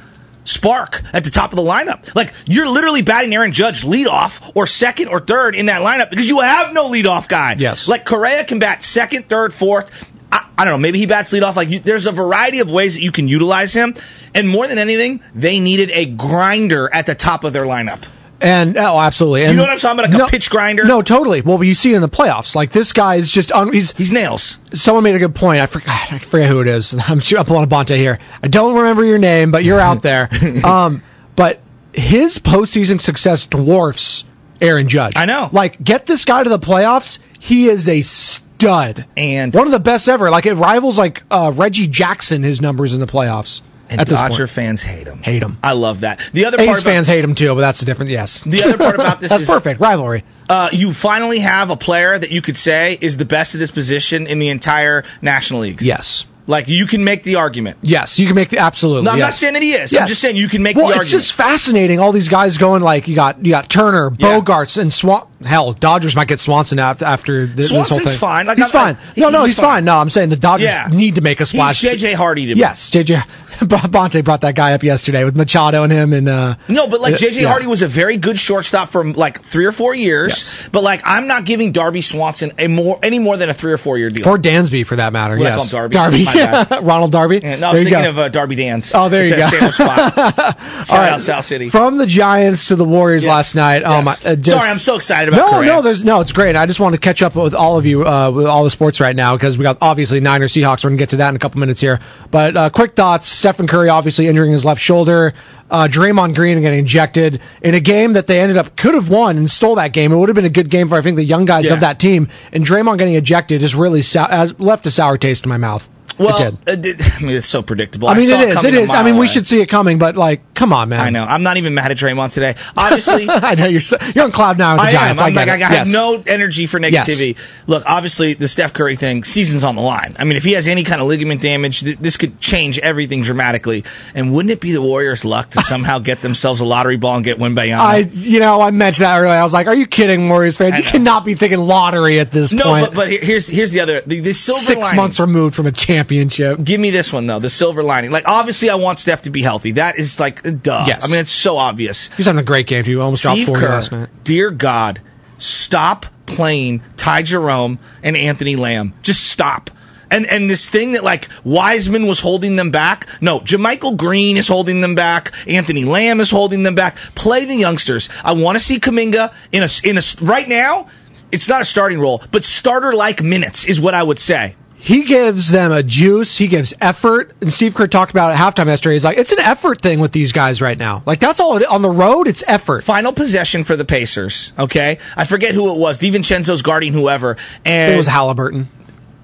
Spark at the top of the lineup. Like you're literally batting Aaron Judge leadoff or second or third in that lineup because you have no leadoff guy. Yes. Like Correa can bat second, third, fourth. I, I don't know. Maybe he bats leadoff. Like you, there's a variety of ways that you can utilize him. And more than anything, they needed a grinder at the top of their lineup. And oh, absolutely. And You know what I'm talking about? Like a pitch grinder? No, totally. Well, you see in the playoffs. Like this guy is just un- he's he's nails. Someone made a good point. I forgot. I forget who it is. I'm up on a Bonta here. I don't remember your name, but you're out there. um, but his postseason success dwarfs Aaron Judge. I know. Like, get this guy to the playoffs. He is a stud and one of the best ever. Like it rivals like uh, Reggie Jackson. His numbers in the playoffs. And at Dodger point. fans hate him. Hate him. I love that. The other part A's about, fans hate him too, but that's a different. Yes. The other part about this that's is- perfect rivalry. uh, you finally have a player that you could say is the best at his position in the entire National League. Yes. Like you can make the argument. Yes, you can make the absolutely. No, I'm not saying that he is. I'm just saying you can make well, the argument. it's just fascinating. All these guys going like you got you got Turner, Bogaerts, and Swan. Hell, Dodgers might get Swanson after after this, this whole Swanson's thing. fine. Like, he's I'm- fine. I- no, no, he's he's, fine. fine. No, I'm saying the Dodgers Yeah. need to make a splash. He's JJ Hardy to me. Yes, JJ Bonta brought that guy up yesterday with Machado and him and uh, No, but like uh, JJ yeah. Hardy was a very good shortstop for like three or four years. But like I'm not giving Darby Swanson a more any more than a three or four year deal. or Dansby for that matter. What I yes, Darby? My bad. Ronald Darby. Yeah, no, I was There thinking of uh, Darby Dance. Oh, there it's you go. Sandwich spot. Shout All right. out South City. From the Giants to the Warriors last night. Oh my! Yes. uh, just- Sorry, I'm so excited about No, Correa. no, there's no. It's great. I just want to catch up with all of you uh, with all the sports right now because we got obviously Niners, Seahawks. We're gonna get to that in a couple minutes here. But uh, quick thoughts: Stephen Curry obviously injuring his left shoulder. Uh, Draymond Green getting injected in a game that they ended up could have won and stole that game. It would have been a good game for I think the young guys Yeah. of that team. And Draymond getting ejected just really sou- has left a sour taste in my mouth. Well, it did. I mean, it's so predictable. I mean, saw it is. It a. I mean, we should see it coming, but like, come on, man. I know. I'm not even mad at Draymond today. Obviously, I know you're so, you're on cloud nine with the I Giants. am. I'm I like, get I it. have Yes. no energy for negativity. Look, obviously, the Steph Curry thing, season's on the line. I mean, if he has any kind of ligament damage, th- this could change everything dramatically. And wouldn't it be the Warriors' luck to somehow get themselves a lottery ball and get Wembanyama? I, you know, I mentioned that earlier. I was like, "Are you kidding, Warriors fans? You cannot be thinking lottery at this no, point." No, but, but here's here's the other the, the silver Six lining. months removed from a championship. Give me this one though, the silver lining. Like obviously, I want Steph to be healthy. That is like duh. Yes. I mean, it's so obvious. He's having a great game too. Almost Steve dropped forty Kerr, last night. dear God, stop playing Ty Jerome and Anthony Lamb. Just stop. And and this thing that like Wiseman was holding them back. No, JaMychal Green is holding them back. Anthony Lamb is holding them back. Play the youngsters. I want to see Kuminga in a in a right now. It's not a starting role, but starter like minutes is what I would say. He gives them a juice. He gives effort. And Steve Kerr talked about it at halftime yesterday. He's like, it's an effort thing with these guys right now. Like that's all it, on the road. It's effort. Final possession for the Pacers. Okay, I forget who it was. DiVincenzo's guarding whoever, and It was Halliburton.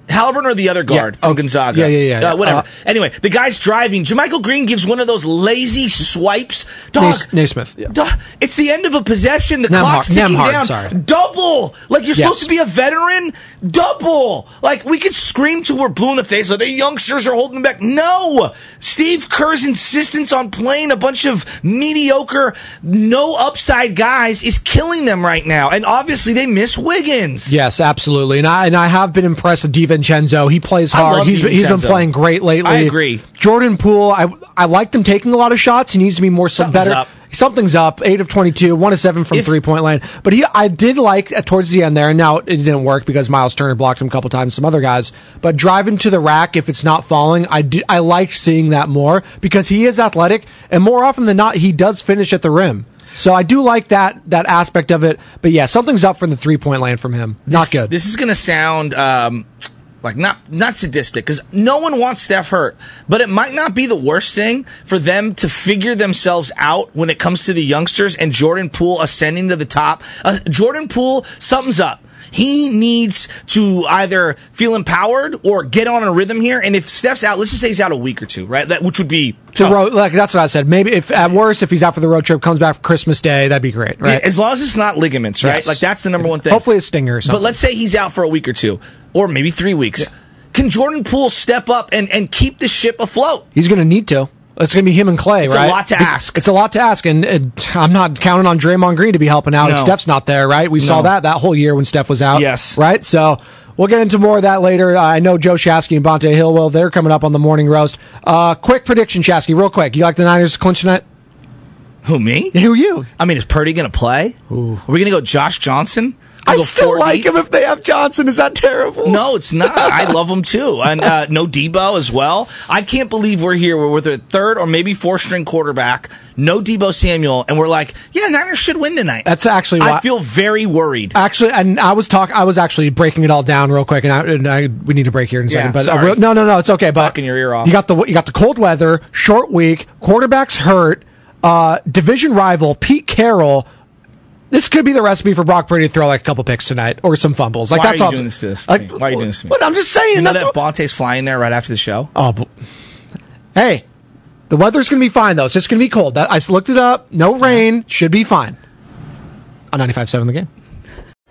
Halliburton or the other guard Yeah. from Oh, Gonzaga. yeah, yeah, yeah. Uh, whatever. Uh, anyway, the guy's driving. JaMychal Green gives one of those lazy swipes. Dog. Naismith. Yeah. Duh, it's the end of a possession. The clock's ticking down. sorry. Double. Like you're Yes. supposed to be a veteran. Double. Like we could scream till we're blue in the face. Like the youngsters are holding back. No. Steve Kerr's insistence on playing a bunch of mediocre, no upside guys is killing them right now. And obviously they miss Wiggins. Yes, absolutely. And I and I have been impressed with DiVincenzo. He plays hard. He's been, he's been playing great lately. I agree. Jordan Poole, I I like them taking a lot of shots. He needs to be more some Something's better. up. Something's up. Eight of twenty-two, one of seven from If- three point line. But he, I did like uh, towards the end there. And now it didn't work because Miles Turner blocked him a couple times. Some other guys, but driving to the rack if it's not falling, I do, I like seeing that more because he is athletic and more often than not he does finish at the rim. So I do like that that aspect of it. But yeah, something's up from the three point line from him. Not this, good. This is going to sound um, like not not sadistic because no one wants Steph hurt, but it might not be the worst thing for them to figure themselves out when it comes to the youngsters and Jordan Poole ascending to the top. Uh, Jordan Poole, something's up. He needs to either feel empowered or get on a rhythm here. And if Steph's out, let's just say he's out a week or two, right? That which would be To tough. road, like that's what I said. Maybe if at worst, if he's out for the road trip, comes back for Christmas Day, that'd be great, right? Yeah, as long as it's not ligaments, right? Yes. Like that's the number one thing. Hopefully a stinger or something. But let's say he's out for a week or two, or maybe three weeks. Can Jordan Poole step up and, and keep the ship afloat? He's going to need to. It's going to be him and Klay, It's right? It's a lot to ask. It's a lot to ask, and, and I'm not counting on Draymond Green to be helping out if Steph's not there, right? We saw that that whole year when Steph was out. Yes. Right? So we'll get into more of that later. Uh, I know Joe Shasky and Bonta Hillwell, they're coming up on the morning roast. Uh, quick prediction, Shasky, real quick. You like the Niners to clinch tonight? Who me? Who you? I mean, is Purdy going to play? Are we going to go Josh Johnson? I still like him if they have Johnson. Is that terrible? No, it's not. I love him too, and uh, no Deebo as well. I can't believe we're here. We're with a third or maybe fourth string quarterback. No Deebo Samuel, and we're like, yeah, Niners should win tonight. That's actually I feel very worried. Actually, and I was talk. I was actually breaking it all down real quick, and I, and I we need to break here in a Yeah, second. But uh, sorry. no, no, no, it's okay. But Talking your ear off. You got the you got the cold weather, short week, quarterbacks hurt, uh, division rival Pete Carroll. This could be the recipe for Brock Purdy to throw like a couple picks tonight or some fumbles. Like Why that's are you all. doing this to this? Like, Why are you doing this to me? But I'm just saying. You know that's that Bonta's flying there right after the show. Oh, but, hey, the weather's going to be fine though. It's just going to be cold. That, I looked it up. No uh-huh. rain. Should be fine. On 95.7 the game.